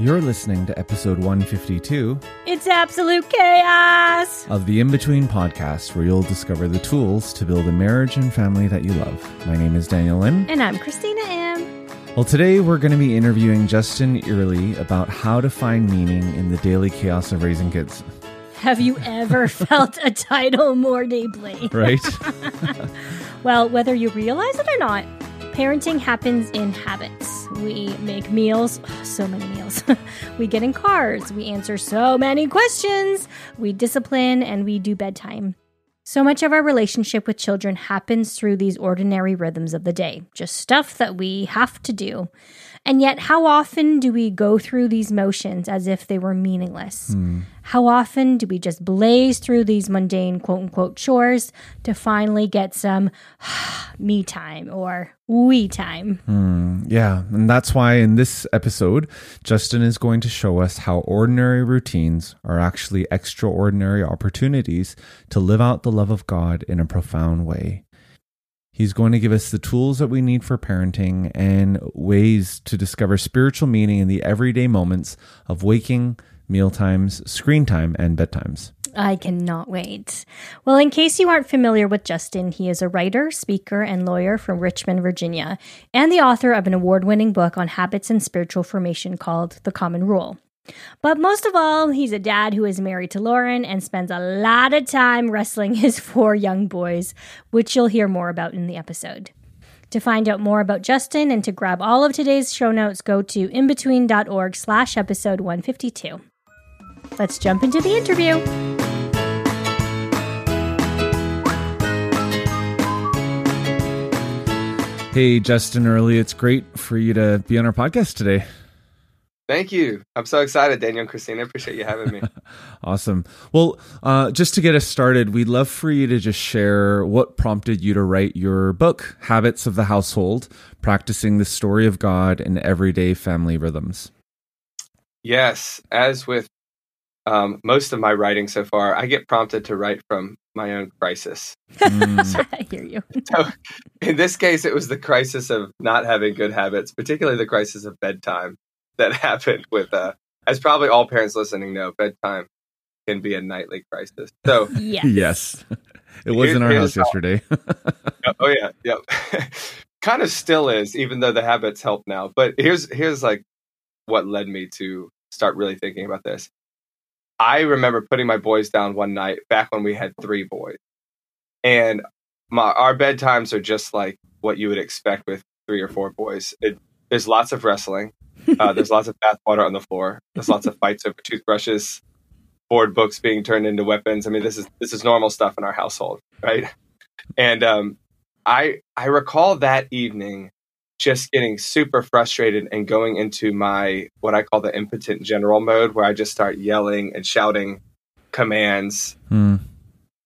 You're listening to episode 152 It's absolute chaos. of the In Between podcast, where you'll discover the tools to build a marriage and family that you love. My name is Daniel Lim. And I'm Christina M. Well, today we're going to be interviewing Justin Earley about how to find meaning in the daily chaos of raising kids, Have you ever felt a title more deeply? right? Well, whether you realize it or not, parenting happens in habits. We make meals, so many meals. we get in cars, we answer so many questions, we discipline, and we do bedtime. So much of our relationship with children happens through these ordinary rhythms of the day, just stuff that we have to do. And yet, how often do we go through these motions as if they were meaningless? Hmm. How often do we just blaze through these mundane quote unquote chores to finally get some ah, me time or we time? Hmm, yeah, and that's why in this episode, Justin is going to show us how ordinary routines are actually extraordinary opportunities to live out the love of God in a profound way. He's going to give us the tools that we need for parenting and ways to discover spiritual meaning in the everyday moments of waking, meal times, screen time, and bedtimes. I cannot wait. Well, in case you aren't familiar with Justin, he is a writer, speaker, and lawyer from Richmond, Virginia, and the author of an award winning book on habits and spiritual formation called The Common Rule. But most of all, he's a dad who is married to Lauren and spends a lot of time wrestling his four young boys, which you'll hear more about in the episode. To find out more about Justin and to grab all of today's show notes, go to inbetween.org slash episode 152. Let's jump into the interview. Hey, Justin Earley, it's great for you to be on our podcast today. Thank you. I'm so excited, Daniel and Christina. Appreciate you having me. Awesome. Well, uh, just to get us started, we'd love for you to just share what prompted you to write your book, Habits of the Household Practicing the Story of God in Everyday Family Rhythms. yes, as with um, most of my writing so far, I get prompted to write from my own crisis. Mm, I hear you. So in this case, it was the crisis of not having good habits, particularly the crisis of bedtime that happened with, uh, as probably all parents listening know, bedtime can be a nightly crisis. So, Yes. yes. It was in our house yesterday. oh yeah, yeah. kind of still is, even though the habits help now. But here's here's like what led me to start really thinking about this. I remember putting my boys down one night back when we had three boys, and my our bedtimes are just like what you would expect with three or four boys. It, there's lots of wrestling. Uh, there's lots of bathwater on the floor. There's lots of fights over toothbrushes, board books being turned into weapons. I mean, this is this is normal stuff in our household, right? And um, I I recall that evening just getting super frustrated and going into my what I call the impotent general mode, where I just start yelling and shouting commands, Hmm.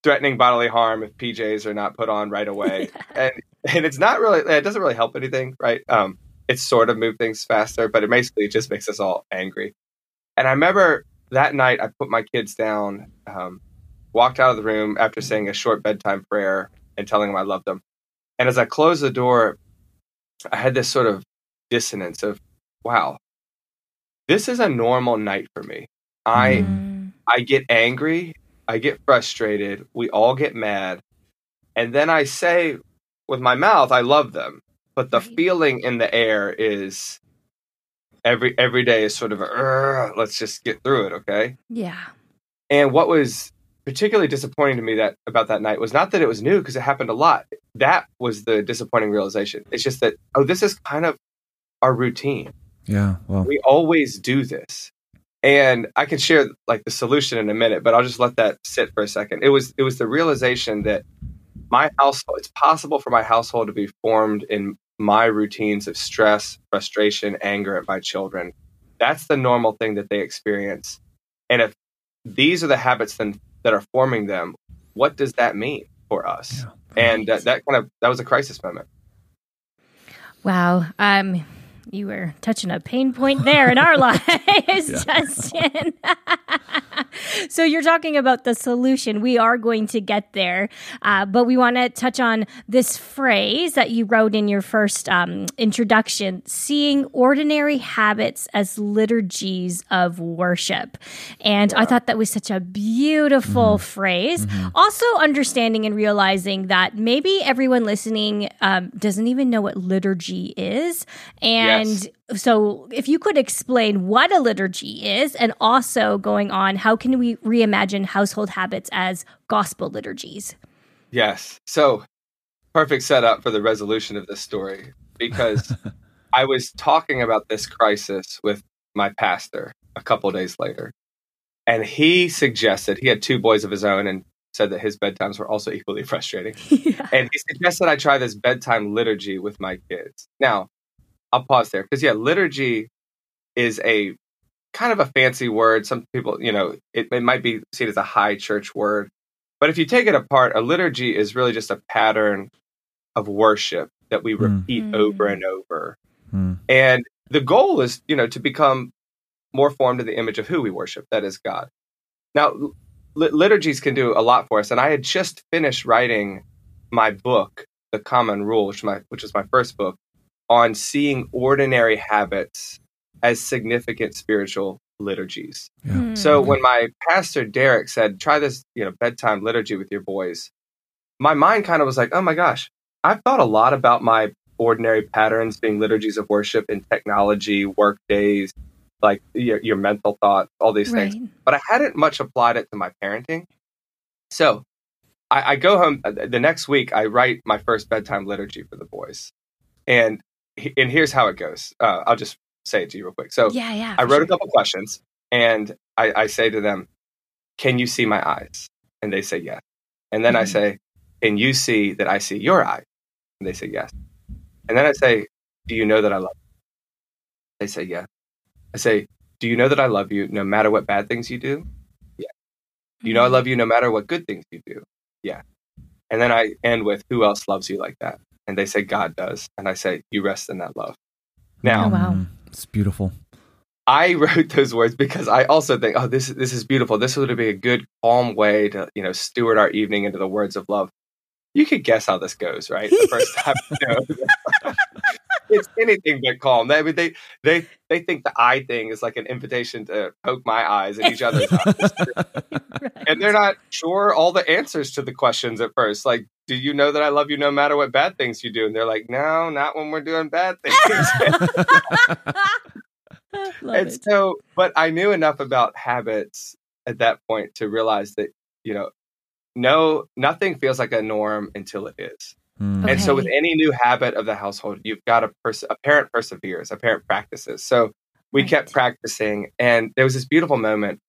threatening bodily harm if PJs are not put on right away. and and it's not really it doesn't really help anything, right? Um, it's sort of move things faster, but it basically just makes us all angry. And I remember that night I put my kids down, um, walked out of the room after saying a short bedtime prayer and telling them I loved them. And as I closed the door, I had this sort of dissonance of, wow, this is a normal night for me. I Mm. I get angry, I get frustrated, we all get mad, and then I say with my mouth, I love them. But the Right. feeling in the air is every every day is sort of a, let's just get through it, okay? Yeah. And what was particularly disappointing to me that about that night was not that it was new because it happened a lot. That was the disappointing realization. It's just that oh, this is kind of our routine. Yeah. Well, We always do this. And I can share like the solution in a minute, but I'll just let that sit for a second. It was it was the realization that my household it's possible for my household to be formed in my routines of stress, frustration, anger at my children. That's the normal thing that they experience. And if these are the habits then that are forming them, what does that mean? for us. Yeah. And that, that kind of that was a crisis moment. Wow. Um, you were touching a pain point there in our lives, Justin. so you're talking about the solution. We are going to get there, uh, but we want to touch on this phrase that you wrote in your first um, introduction: seeing ordinary habits as liturgies of worship. And I thought that was such a beautiful phrase. Also, understanding and realizing that maybe everyone listening um, doesn't even know what liturgy is, and Yes. So, if you could explain what a liturgy is, and also going on, how can we reimagine household habits as gospel liturgies? Yes. So perfect setup for the resolution of this story because I was talking about this crisis with my pastor a couple days later. And he suggested he had two boys of his own and said that his bedtimes were also equally frustrating. yeah. And he suggested I try this bedtime liturgy with my kids. Now, I'll pause there because, yeah, liturgy is a kind of a fancy word. Some people, you know, it, it might be seen as a high church word. But if you take it apart, a liturgy is really just a pattern of worship that we Hmm. repeat Mm. over and over. Hmm. And the goal is, you know, to become more formed in the image of who we worship, that is God. Now, li- liturgies can do a lot for us. And I had just finished writing my book, The Common Rule, which, my, which was my first book, on seeing ordinary habits as significant spiritual liturgies. Yeah. So Hmm. when my pastor Derek said, "Try this, you know, bedtime liturgy with your boys," my mind kind of was like, "Oh my gosh, I've thought a lot about my ordinary patterns being liturgies of worship in technology, work days, like your, your mental thoughts, all these right. things." But I hadn't much applied it to my parenting. So I, I go home uh, the next week. I write my first bedtime liturgy for the boys, and he- and here's how it goes. Uh, I'll just say it to you real quick. So Yeah, yeah. I wrote a couple questions and I, I say to them, Can you see my eyes? And they say yes. And then I Mhm. say, Can you see that I see your eyes? And they say yes. And then I say, Do you know that I love you? They say yes. I say, Do you know that I love you no matter what bad things you do? Yeah. Do you know I love you no matter what good things you do? Yeah. And then I end with, Who else loves you like that? And they say, God does. And I say, You rest in that love. Now, Oh, wow. Mm, It's beautiful. I wrote those words because I also think, oh, this this is beautiful. This would be a good, calm way to you know steward our evening into the words of love. You could guess how this goes, right? The first time, you know, it's anything but calm. I mean, they they they think the eye thing is like an invitation to poke my eyes at each other's eyes, Right. and they're not sure all the answers to the questions at first. Like, do you know that I love you no matter what bad things you do? And they're like, no, not when we're doing bad things. Love and it. so but i knew enough about habits at that point to realize that you know no nothing feels like a norm until it is Mm. and so with any new habit of the household you've got a pers- a parent perseveres a parent practices so we Right. kept practicing and there was this beautiful moment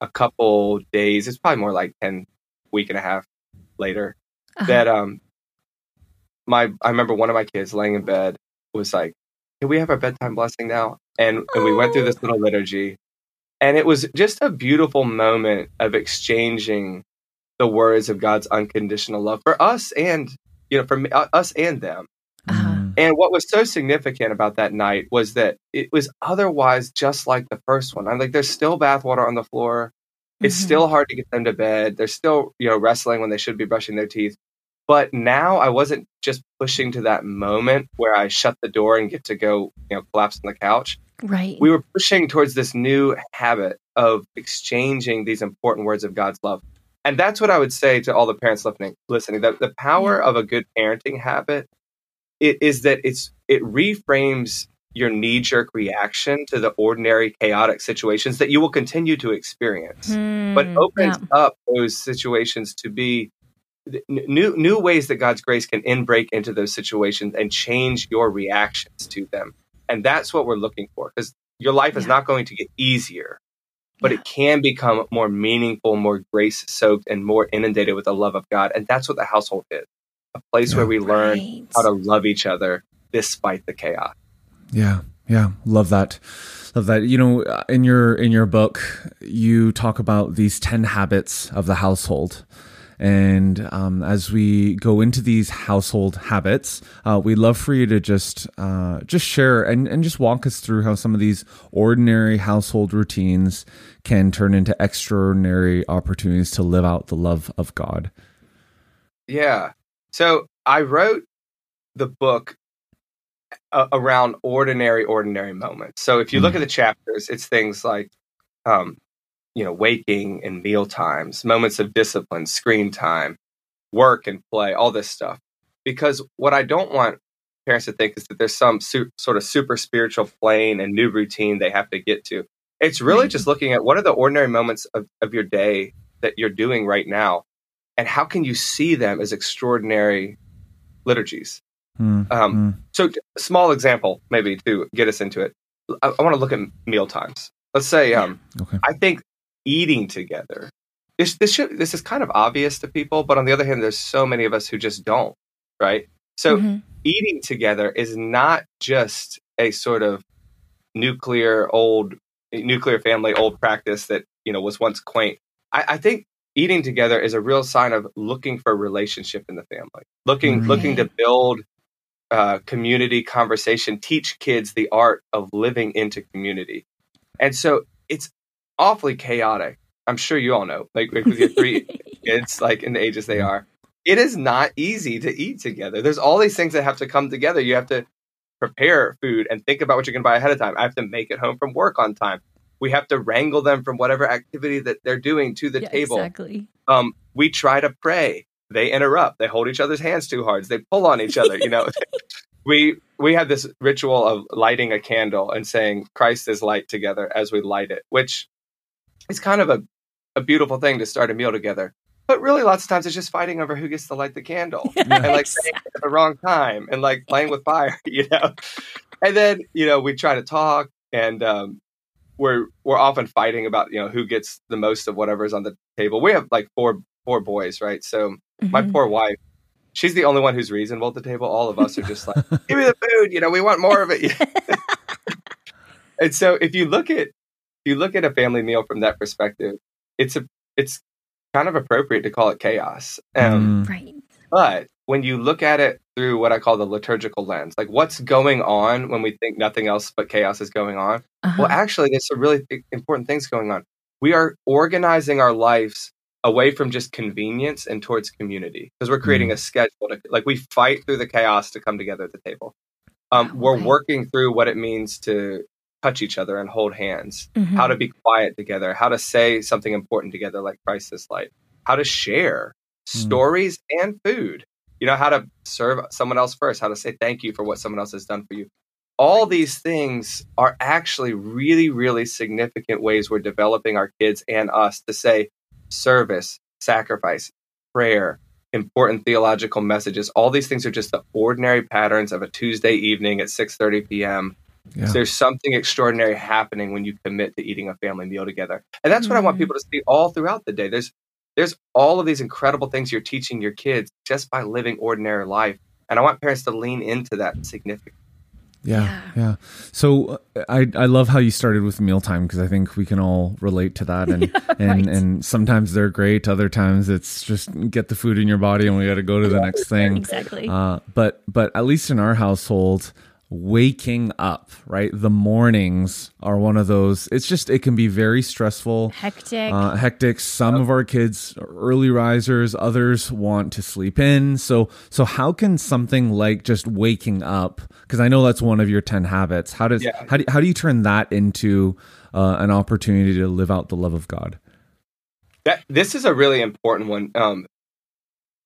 a couple days it's probably more like 10 week and a half later Uh-huh. that um my I remember one of my kids laying in bed was like, Can we have our bedtime blessing now? And and we went through this little liturgy. And it was just a beautiful moment of exchanging the words of God's unconditional love for us and you know for me, uh, us and them. Uh-huh. Mm. And what was so significant about that night was that it was otherwise just like the first one. I'm like, there's still bathwater on the floor. It's Mhm. still hard to get them to bed. They're still, you know, wrestling when they should be brushing their teeth. But now I wasn't just pushing to that moment where I shut the door and get to go, you know, collapse on the couch. right. We were pushing towards this new habit of exchanging these important words of God's love. And that's what I would say to all the parents listening. Listening, the, the power of a good parenting habit it is that it's it reframes your knee jerk reaction to the ordinary chaotic situations that you will continue to experience but Hmm, opens yeah. up those situations to be new new ways that God's grace can in break into those situations and change your reactions to them. And that's what we're looking for because your life is Yeah. not going to get easier, but Yeah. it can become more meaningful, more grace soaked, and more inundated with the love of God. And that's what the household is a place Yeah. where we learn Right. how to love each other despite the chaos. Yeah, yeah, love that. Love that. You know, uh, in your in your book, you talk about these 10 habits of the household. And um, as we go into these household habits, uh, we'd love for you to just uh, just share and, and just walk us through how some of these ordinary household routines can turn into extraordinary opportunities to live out the love of God. Yeah. So I wrote the book uh, around ordinary, ordinary moments. So if you look Mm. at the chapters, it's things like, um, you know, waking and meal times, moments of discipline, screen time, work and play, all this stuff. Because what I don't want parents to think is that there's some su- sort of super spiritual plane and new routine they have to get to. It's really just looking at what are the ordinary moments of, of your day that you're doing right now, and how can you see them as extraordinary liturgies. Mm, Um, mm, So, t- small example, maybe to get us into it. I, I want to look at meal times. Let's say, um, okay. I think eating together. This this should, this is kind of obvious to people, but on the other hand, there's so many of us who just don't. Right. So, Mhm. eating together is not just a sort of nuclear old nuclear family old practice that you know was once quaint. I, I think eating together is a real sign of looking for a relationship in the family, looking Mhm. looking to build uh, community conversation, teach kids the art of living into community, and so it's awfully chaotic. I'm sure you all know, like, like with your three kids, like in the ages they are, it is not easy to eat together. There's all these things that have to come together. You have to prepare food and think about what you're going to buy ahead of time. I have to make it home from work on time. We have to wrangle them from whatever activity that they're doing to the Yeah, table. Exactly. Um, we try to pray. They interrupt. They hold each other's hands too hard. They pull on each other. You know, we we have this ritual of lighting a candle and saying Christ is light together as we light it, which is kind of a, a beautiful thing to start a meal together. But really, lots of times it's just fighting over who gets to light the candle and like saying it at the wrong time and like playing with fire, you know. And then you know we try to talk, and um, we're we're often fighting about you know who gets the most of whatever's on the table. We have like four four boys, right? So my Mhm. poor wife, she's the only one who's reasonable at the table. All of us are just like, give me the food, you know, we want more of it. and so if you look at you look at a family meal from that perspective, it's a it's kind of appropriate to call it chaos. Um, Mm, Right. but when you look at it through what I call the liturgical lens, like what's going on when we think nothing else but chaos is going on, Uh-huh. well, actually, there's some really big, important things going on. We are organizing our lives away from just convenience and towards community because we're creating a schedule. To, like we fight through the chaos to come together at the table. Um, Wow, we're right. working through what it means to touch each other and hold hands, Mhm. how to be quiet together, how to say something important together, like Christ is light, how to share stories and food. You know, how to serve someone else first, how to say thank you for what someone else has done for you all these things are actually really, really significant ways we're developing our kids and us to say service, sacrifice, prayer, important theological messages. All these things are just the ordinary patterns of a Tuesday evening at 6:30 p.m. yeah. So there's something extraordinary happening when you commit to eating a family meal together. And that's what I want Mhm. people to see all throughout the day. There's there's all of these incredible things you're teaching your kids just by living ordinary life. And I want parents to lean into that significance. Yeah, yeah. So uh, I I love how you started with mealtime because I think we can all relate to that, and and right. and sometimes they're great, other times it's just get the food in your body and we got to go to the next thing. Exactly. Uh, but but at least in our household, waking up right, the mornings are one of those. It's just it can be very stressful. Hectic. Uh, hectic. Some of our kids are early risers. Others want to sleep in. So, so how can something like just waking up? Because I know that's one of your ten habits. How does Yeah. how do how do you turn that into uh, an opportunity to live out the love of God? That this is a really important one um,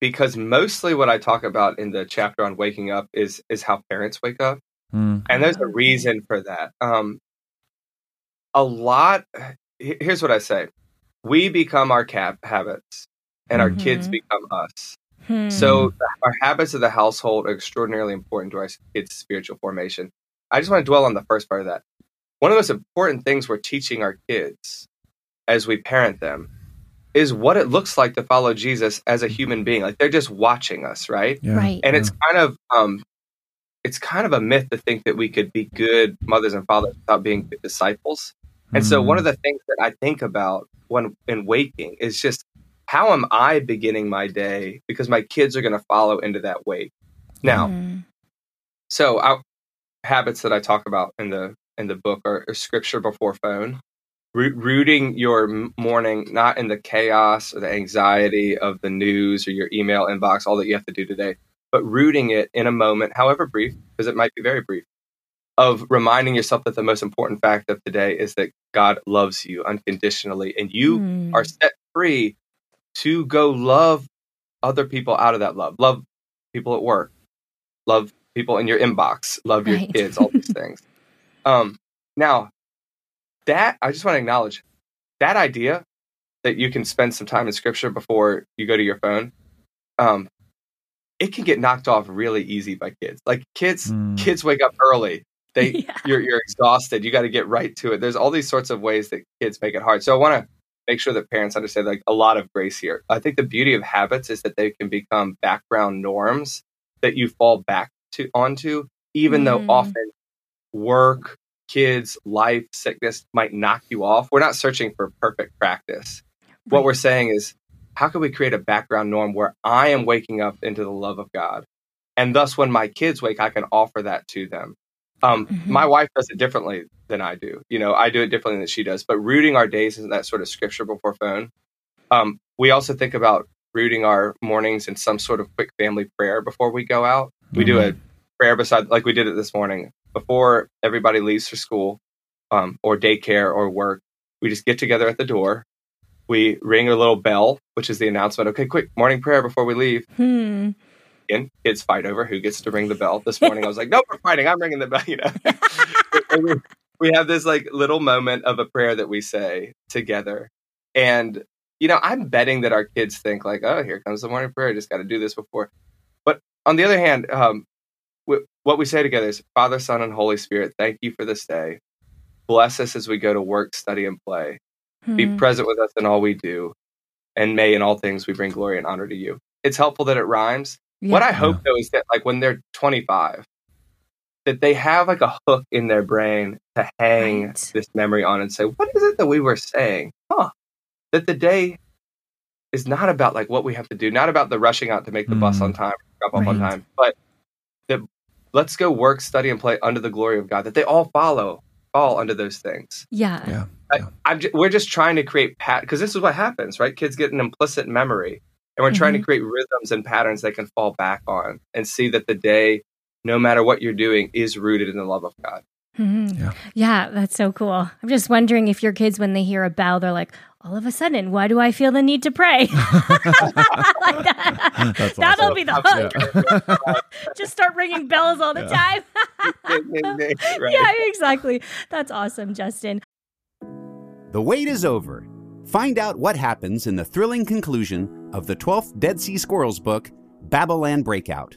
because mostly what I talk about in the chapter on waking up is is how parents wake up, Mm, and there's a reason for that. Um, a lot. Here's what I say: we become our cap habits, and our kids Mhm. become us. Hmm. So our habits of the household are extraordinarily important to our kids' spiritual formation. I just want to dwell on the first part of that. One of the most important things we're teaching our kids as we parent them is what it looks like to follow Jesus as a human being. Like they're just watching us, right? yeah, Right. And it's kind of um it's kind of a myth to think that we could be good mothers and fathers without being good disciples. And so one of the things that I think about when in waking is just how am I beginning my day? Because my kids are going to follow into that wake. Now, Mm. so I, habits that I talk about in the in the book are, are scripture before phone, Roo- rooting your morning not in the chaos or the anxiety of the news or your email inbox, all that you have to do today, but rooting it in a moment, however brief, because it might be very brief, of reminding yourself that the most important fact of today is that God loves you unconditionally, and you Mm. are set free to go love other people out of that love. Love people at work, love people in your inbox, love your Right. kids, all these things. Um, now, that I just want to acknowledge that idea that you can spend some time in scripture before you go to your phone. Um, it can get knocked off really easy by kids. Like kids, Mm. kids wake up early. They Yeah. you're you're exhausted. You got to get right to it. There's all these sorts of ways that kids make it hard. So I want to make sure that parents understand like a lot of grace here. I think the beauty of habits is that they can become background norms that you fall back to onto, even though Mm. often work, kids, life, sickness might knock you off. We're not searching for perfect practice. What we're saying is, how can we create a background norm where I am waking up into the love of God? And thus, when my kids wake, I can offer that to them. Um, Mhm. My wife does it differently than I do. You know, I do it differently than she does. But rooting our days in that sort of scripture before phone. Um, we also think about rooting our mornings in some sort of quick family prayer before we go out. We do a prayer beside, like we did it this morning, before everybody leaves for school um, or daycare or work. We just get together at the door. We ring a little bell, which is the announcement. Okay, quick morning prayer before we leave. Hmm. And kids fight over who gets to ring the bell. This morning, I was like, "No, we're fighting. I'm ringing the bell." You know, we, we have this like little moment of a prayer that we say together, and you know, I'm betting that our kids think like, "Oh, here comes the morning prayer. I just got to do this before." But on the other hand, um, w- what we say together is, "Father, Son, and Holy Spirit, thank you for this day. Bless us as we go to work, study, and play. Be Hmm. present with us in all we do, and may in all things we bring glory and honor to you." It's helpful that it rhymes. What I hope though is that like when they're 25, that they have like a hook in their brain to hang Right. this memory on and say, what is it that we were saying? Huh. That the day is not about like what we have to do, not about the rushing out to make the bus Mm. on time, drop off on time, but that let's go work, study, and play under the glory of God. That they all follow, fall under those things. yeah. Yeah. I, I'm ju- we're just trying to create pat because this is what happens, right? Kids get an implicit memory, and we're trying to mm-hmm. create rhythms and patterns they can fall back on and see that the day, no matter what you're doing, is rooted in the love of God. Mhm. Yeah. Yeah, that's so cool. I'm just wondering if your kids, when they hear a bell, they're like, all of a sudden, why do I feel the need to pray? like that. That's That'll awesome. be the hook. just start ringing bells all the time. Right. Yeah, exactly. That's awesome, Justin. The wait is over. Find out what happens in the thrilling conclusion of the 12th Dead Sea Squirrels book, Babylon Breakout.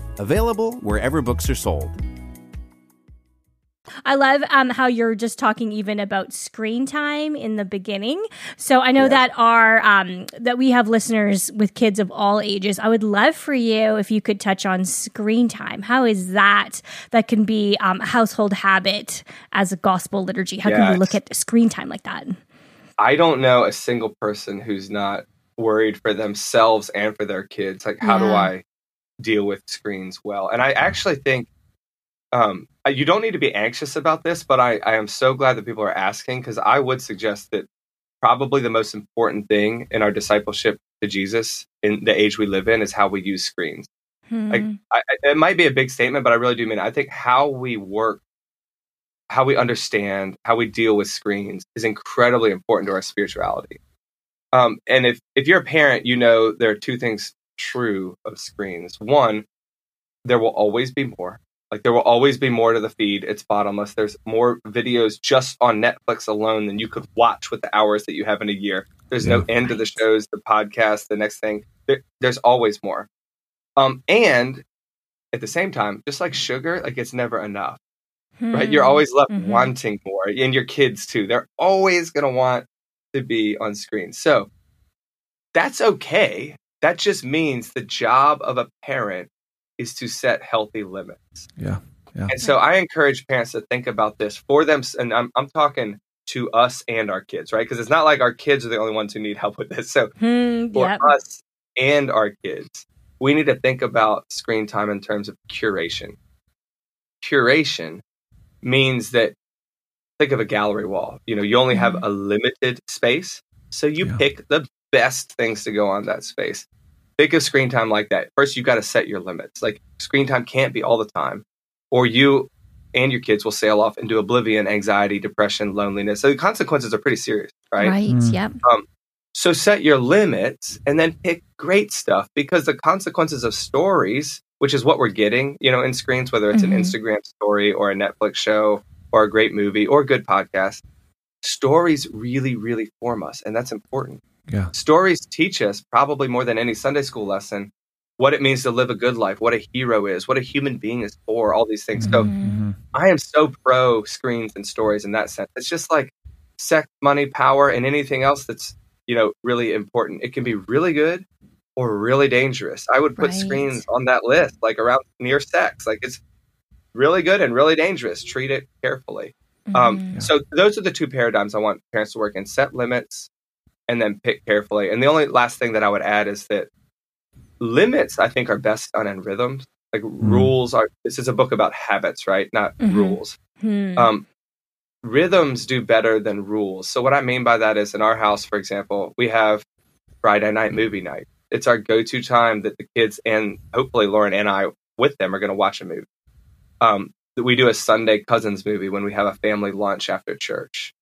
available wherever books are sold. I love um, how you're just talking even about screen time in the beginning. So I know that our um, that we have listeners with kids of all ages. I would love for you if you could touch on screen time. How is that that can be um, a household habit as a gospel liturgy? How can we look at screen time like that? I don't know a single person who's not worried for themselves and for their kids. Like, how do I deal with screens well? And I actually think um, you don't need to be anxious about this, but I, I am so glad that people are asking because I would suggest that probably the most important thing in our discipleship to Jesus in the age we live in is how we use screens. Like, Hmm. I, I- it might be a big statement, but I really do mean it. I think how we work, how we understand, how we deal with screens is incredibly important to our spirituality. Um, and if if you're a parent, you know there are two things true of screens. One, there will always be more. Like there will always be more to the feed. It's bottomless. There's more videos just on Netflix alone than you could watch with the hours that you have in a year. There's no end to the shows, the podcast, the next thing. There, there's always more. Um, and at the same time, just like sugar, like it's never enough, right? You're Hmm. always left Mhm. wanting more, and your kids too. They're always going to want to be on screen. So that's okay. That just means the job of a parent is to set healthy limits. Yeah. Yeah. And so I encourage parents to think about this for them. And I'm, I'm talking to us and our kids, right? Because it's not like our kids are the only ones who need help with this. So Hmm, for yep. us and our kids, we need to think about screen time in terms of curation. Curation means that think of a gallery wall. You know, you only have Mhm. a limited space, so you Yeah. pick the best things to go on that space. Think of screen time like that. First, you've got to set your limits. Like screen time can't be all the time, or you and your kids will sail off into oblivion, anxiety, depression, loneliness. So the consequences are pretty serious, right? Right. Mm. Yep. So set your limits and then pick great stuff because the consequences of stories, which is what we're getting, you know, in screens, whether it's Mhm. an Instagram story or a Netflix show or a great movie or a good podcast, stories really, really form us. And that's important. Yeah. Stories teach us, probably more than any Sunday school lesson, what it means to live a good life, what a hero is, what a human being is for, all these things. So Mhm. I am so pro screens and stories in that sense. It's just like sex, money, power, and anything else that's you know really important. It can be really good or really dangerous. I would put Right. screens on that list, like around near sex. Like it's really good and really dangerous. Treat it carefully. Um, Mhm. So those are the two paradigms I want parents to work in: set limits and then pick carefully. And the only last thing that I would add is that limits, I think, are best done in rhythms. Like rules are. This is a book about habits, right? Not Mhm. rules Hmm. um, rhythms do better than rules. So what I mean by that is in our house, for example, we have Friday night movie night. It's our go-to time that the kids and hopefully Lauren and I with them are going to watch a movie. Um, we do a Sunday cousins movie when we have a family lunch after church.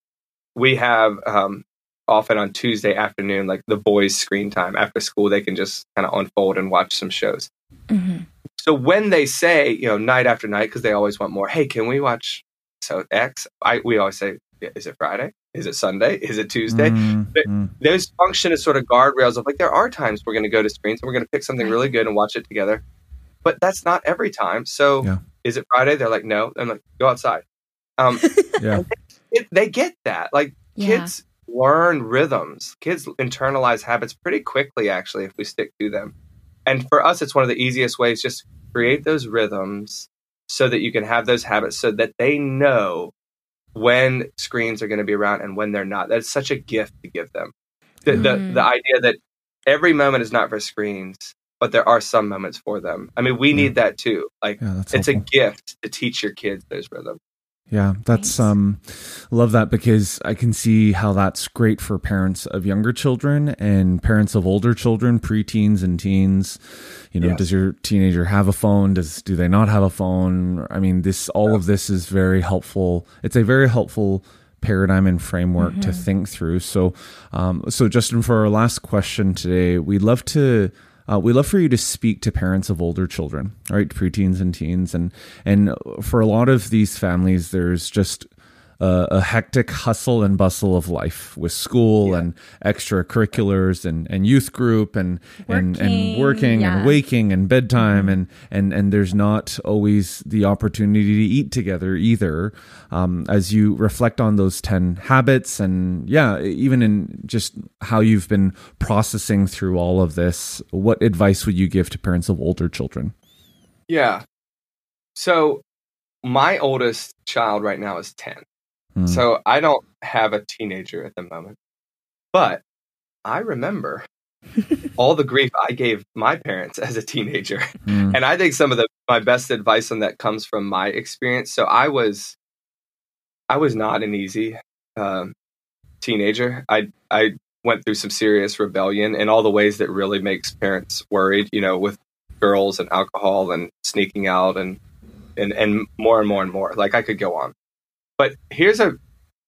We have um, often on Tuesday afternoon, like the boys' screen time after school, they can just kind of unfold and watch some shows. Mhm. So when they say, you know, night after night, because they always want more, hey, can we watch so X? I we always say, "Yeah, is it Friday? Is it Sunday? Is it Tuesday? Mm, But- mm. Those function as sort of guardrails of like there are times we're going to go to screens and we're going to pick something Right. really good and watch it together, but that's not every time. So Yeah. is it Friday? They're like, no. I'm like, go outside. Um, Yeah. it, they get that. Like Yeah. kids learn rhythms. Kids internalize habits pretty quickly, actually, if we stick to them. And for us, it's one of the easiest ways. Just create those rhythms so that you can have those habits, so that they know when screens are going to be around and when they're not. That's such a gift to give them. The the, Mhm. the idea that every moment is not for screens, but there are some moments for them. I mean, we need that too. Like Yeah, it's helpful. a gift to teach your kids those rhythms. Yeah, that's Nice. um love that because I can see how that's great for parents of younger children and parents of older children, preteens and teens. You know, Yes. does your teenager have a phone? Does do they not have a phone? I mean, this all of this is very helpful. It's a very helpful paradigm and framework to think through. So, um, so Justin, for our last question today, we'd love to uh, we'd love for you to speak to parents of older children, right, preteens and teens, and and for a lot of these families, there's just a, a hectic hustle and bustle of life with school and extracurriculars and, and youth group and and, and Working, working yeah. and waking and bedtime and and and there's not always the opportunity to eat together either. Um, as you reflect on those ten habits and yeah, even in just how you've been processing through all of this, what advice would you give to parents of older children? Yeah. So my oldest child right now is 10. Hmm. So I don't have a teenager at the moment. But I remember all the grief I gave my parents as a teenager. Hmm. And I think some of the my best advice on that comes from my experience. So I was I was not an easy um, teenager. I I went through some serious rebellion in all the ways that really makes parents worried, you know, with girls and alcohol and sneaking out and and and more and more and more. Like I could go on. But here's a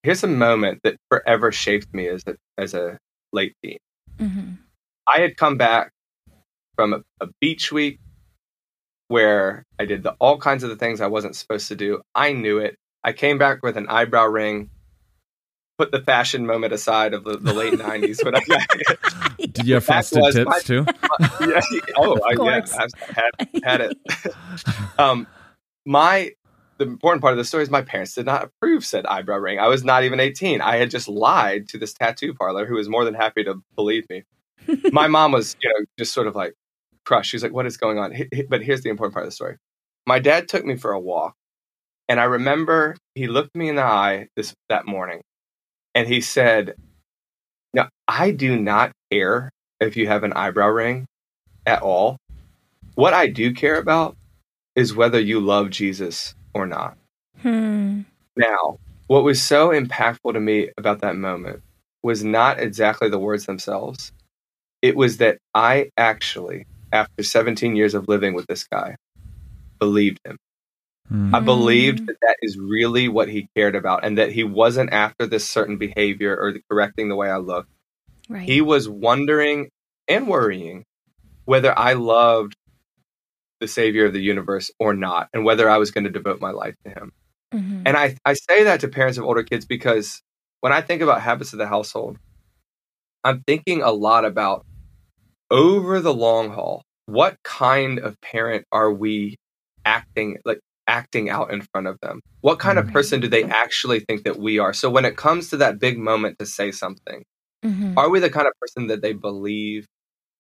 here's a moment that forever shaped me as a as a late teen. Mhm. I had come back from a, a beach week where I did the, all kinds of the things I wasn't supposed to do. I knew it. I came back with an eyebrow ring, put the fashion moment aside of the, the late '90s. But I, Did you have frosted tips my, too? yeah. Oh, I, yeah. I've had had it. um, my the important part of the story is my parents did not approve said eyebrow ring. I was not even 18. I had just lied to this tattoo parlor who was more than happy to believe me. my mom was, you know, just sort of like crushed. She's like, "What is going on?" But here's the important part of the story. My dad took me for a walk, and I remember he looked me in the eye this that morning, and he said, "Now I do not care if you have an eyebrow ring at all. What I do care about is whether you love Jesus or not. Hmm. Now, what was so impactful to me about that moment was not exactly the words themselves. It was that I actually, after 17 years of living with this guy, believed him. Hmm. I believed that that is really what he cared about and that he wasn't after this certain behavior or correcting the way I looked. Right. He was wondering and worrying whether I loved the savior of the universe or not, and whether I was going to devote my life to him. Mm-hmm. And I, I say that to parents of older kids because when I think about habits of the household, I'm thinking a lot about over the long haul, what kind of parent are we acting like acting out in front of them? What kind mm-hmm. of person do they actually think that we are? So when it comes to that big moment to say something, mm-hmm. are we the kind of person that they believe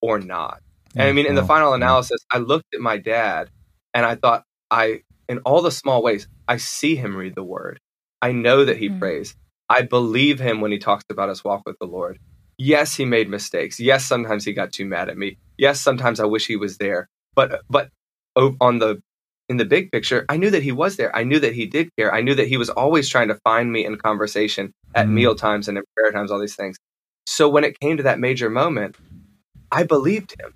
or not? And I mean, in the final analysis, I looked at my dad and I thought, I, in all the small ways, I see him read the word. I know that he mm-hmm. prays. I believe him when he talks about his walk with the Lord. Yes, he made mistakes. Yes, sometimes he got too mad at me. Yes, sometimes I wish he was there. But, but on the, in the big picture, I knew that he was there. I knew that he did care. I knew that he was always trying to find me in conversation at mm-hmm. meal times and in prayer times, all these things. So when it came to that major moment, I believed him.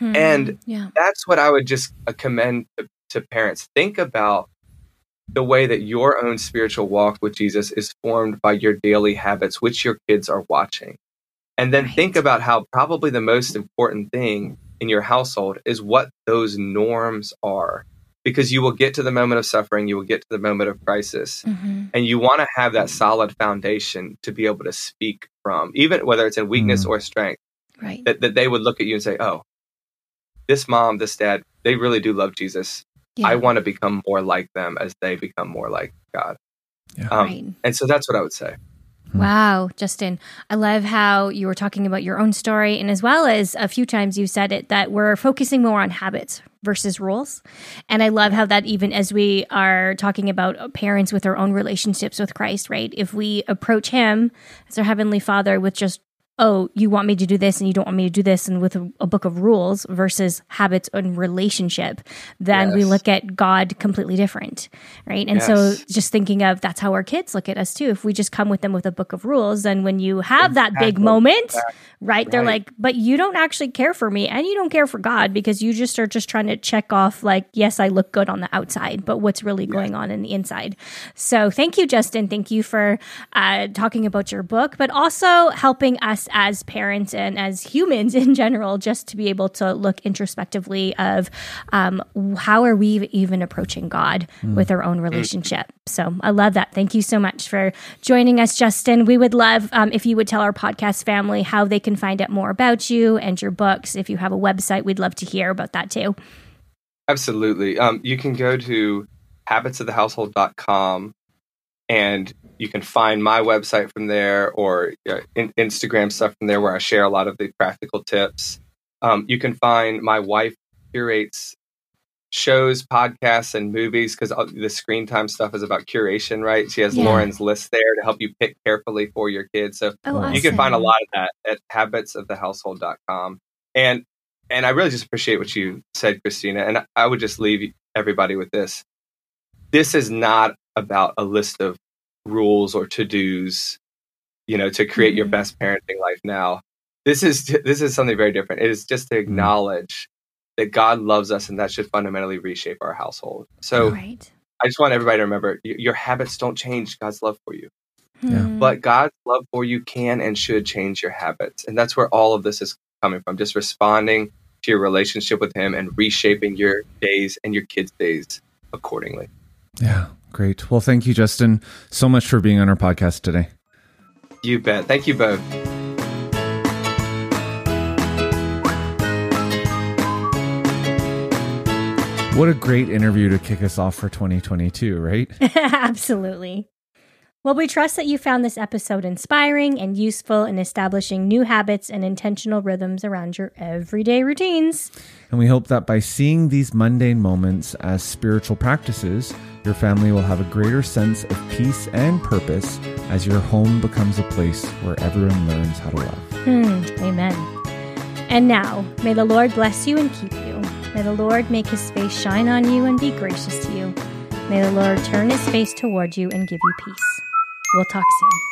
Hmm, and yeah. that's what I would just uh, commend to, to parents. Think about the way that your own spiritual walk with Jesus is formed by your daily habits, which your kids are watching. And then right. think about how probably the most important thing in your household is what those norms are. Because you will get to the moment of suffering, you will get to the moment of crisis, mm-hmm. and you want to have that solid foundation to be able to speak from, even whether it's in weakness mm-hmm. or strength. Right. That, that they would look at you and say, Oh, this mom, this dad, they really do love Jesus. Yeah. I want to become more like them as they become more like God. Yeah. Um, right. And so that's what I would say. Hmm. Wow, Justin. I love how you were talking about your own story, and as well as a few times you said it that we're focusing more on habits versus rules. And I love how that, even as we are talking about parents with their own relationships with Christ, right? If we approach Him as our Heavenly Father with just oh, you want me to do this and you don't want me to do this, and with a, a book of rules versus habits and relationship, then yes. we look at God completely different, right? And yes. so just thinking of that's how our kids look at us too. If we just come with them with a book of rules, then when you have exactly. that big moment, exactly. right, they're like, but you don't actually care for me and you don't care for God because you just are just trying to check off, like, yes, I look good on the outside, but what's really yeah. going on in the inside. So thank you, Justin. Thank you for uh, talking about your book, but also helping us as parents and as humans in general, just to be able to look introspectively of um, how are we even approaching God mm. with our own relationship. So I love that. Thank you so much for joining us, Justin. We would love um, if you would tell our podcast family how they can find out more about you and your books. If you have a website, we'd love to hear about that too. Absolutely. Um, you can go to habitsofthehousehold.com and you can find my website from there or uh, in, Instagram stuff from there where I share a lot of the practical tips. Um, you can find my wife curates shows, podcasts, and movies because the screen time stuff is about curation, right? She has yeah. Lauren's list there to help you pick carefully for your kids. So oh, awesome. you can find a lot of that at habitsofthehousehold.com. And and I really just appreciate what you said, Christina. And I would just leave everybody with this. This is not about a list of rules or to dos, you know, to create mm-hmm. your best parenting life now. This is this is something very different. It is just to mm-hmm. acknowledge that God loves us, and that should fundamentally reshape our household. So, right. I just want everybody to remember: your habits don't change God's love for you, yeah. but God's love for you can and should change your habits, and that's where all of this is coming from. Just responding to your relationship with Him and reshaping your days and your kids' days accordingly. Yeah, great. Well, thank you, Justin, so much for being on our podcast today. You bet. Thank you both. What a great interview to kick us off for 2022, right? Absolutely. Well, we trust that you found this episode inspiring and useful in establishing new habits and intentional rhythms around your everyday routines. And we hope that by seeing these mundane moments as spiritual practices, your family will have a greater sense of peace and purpose as your home becomes a place where everyone learns how to love. Hmm, amen. And now, may the Lord bless you and keep you. May the Lord make his face shine on you and be gracious to you. May the Lord turn his face toward you and give you peace. We'll talk soon.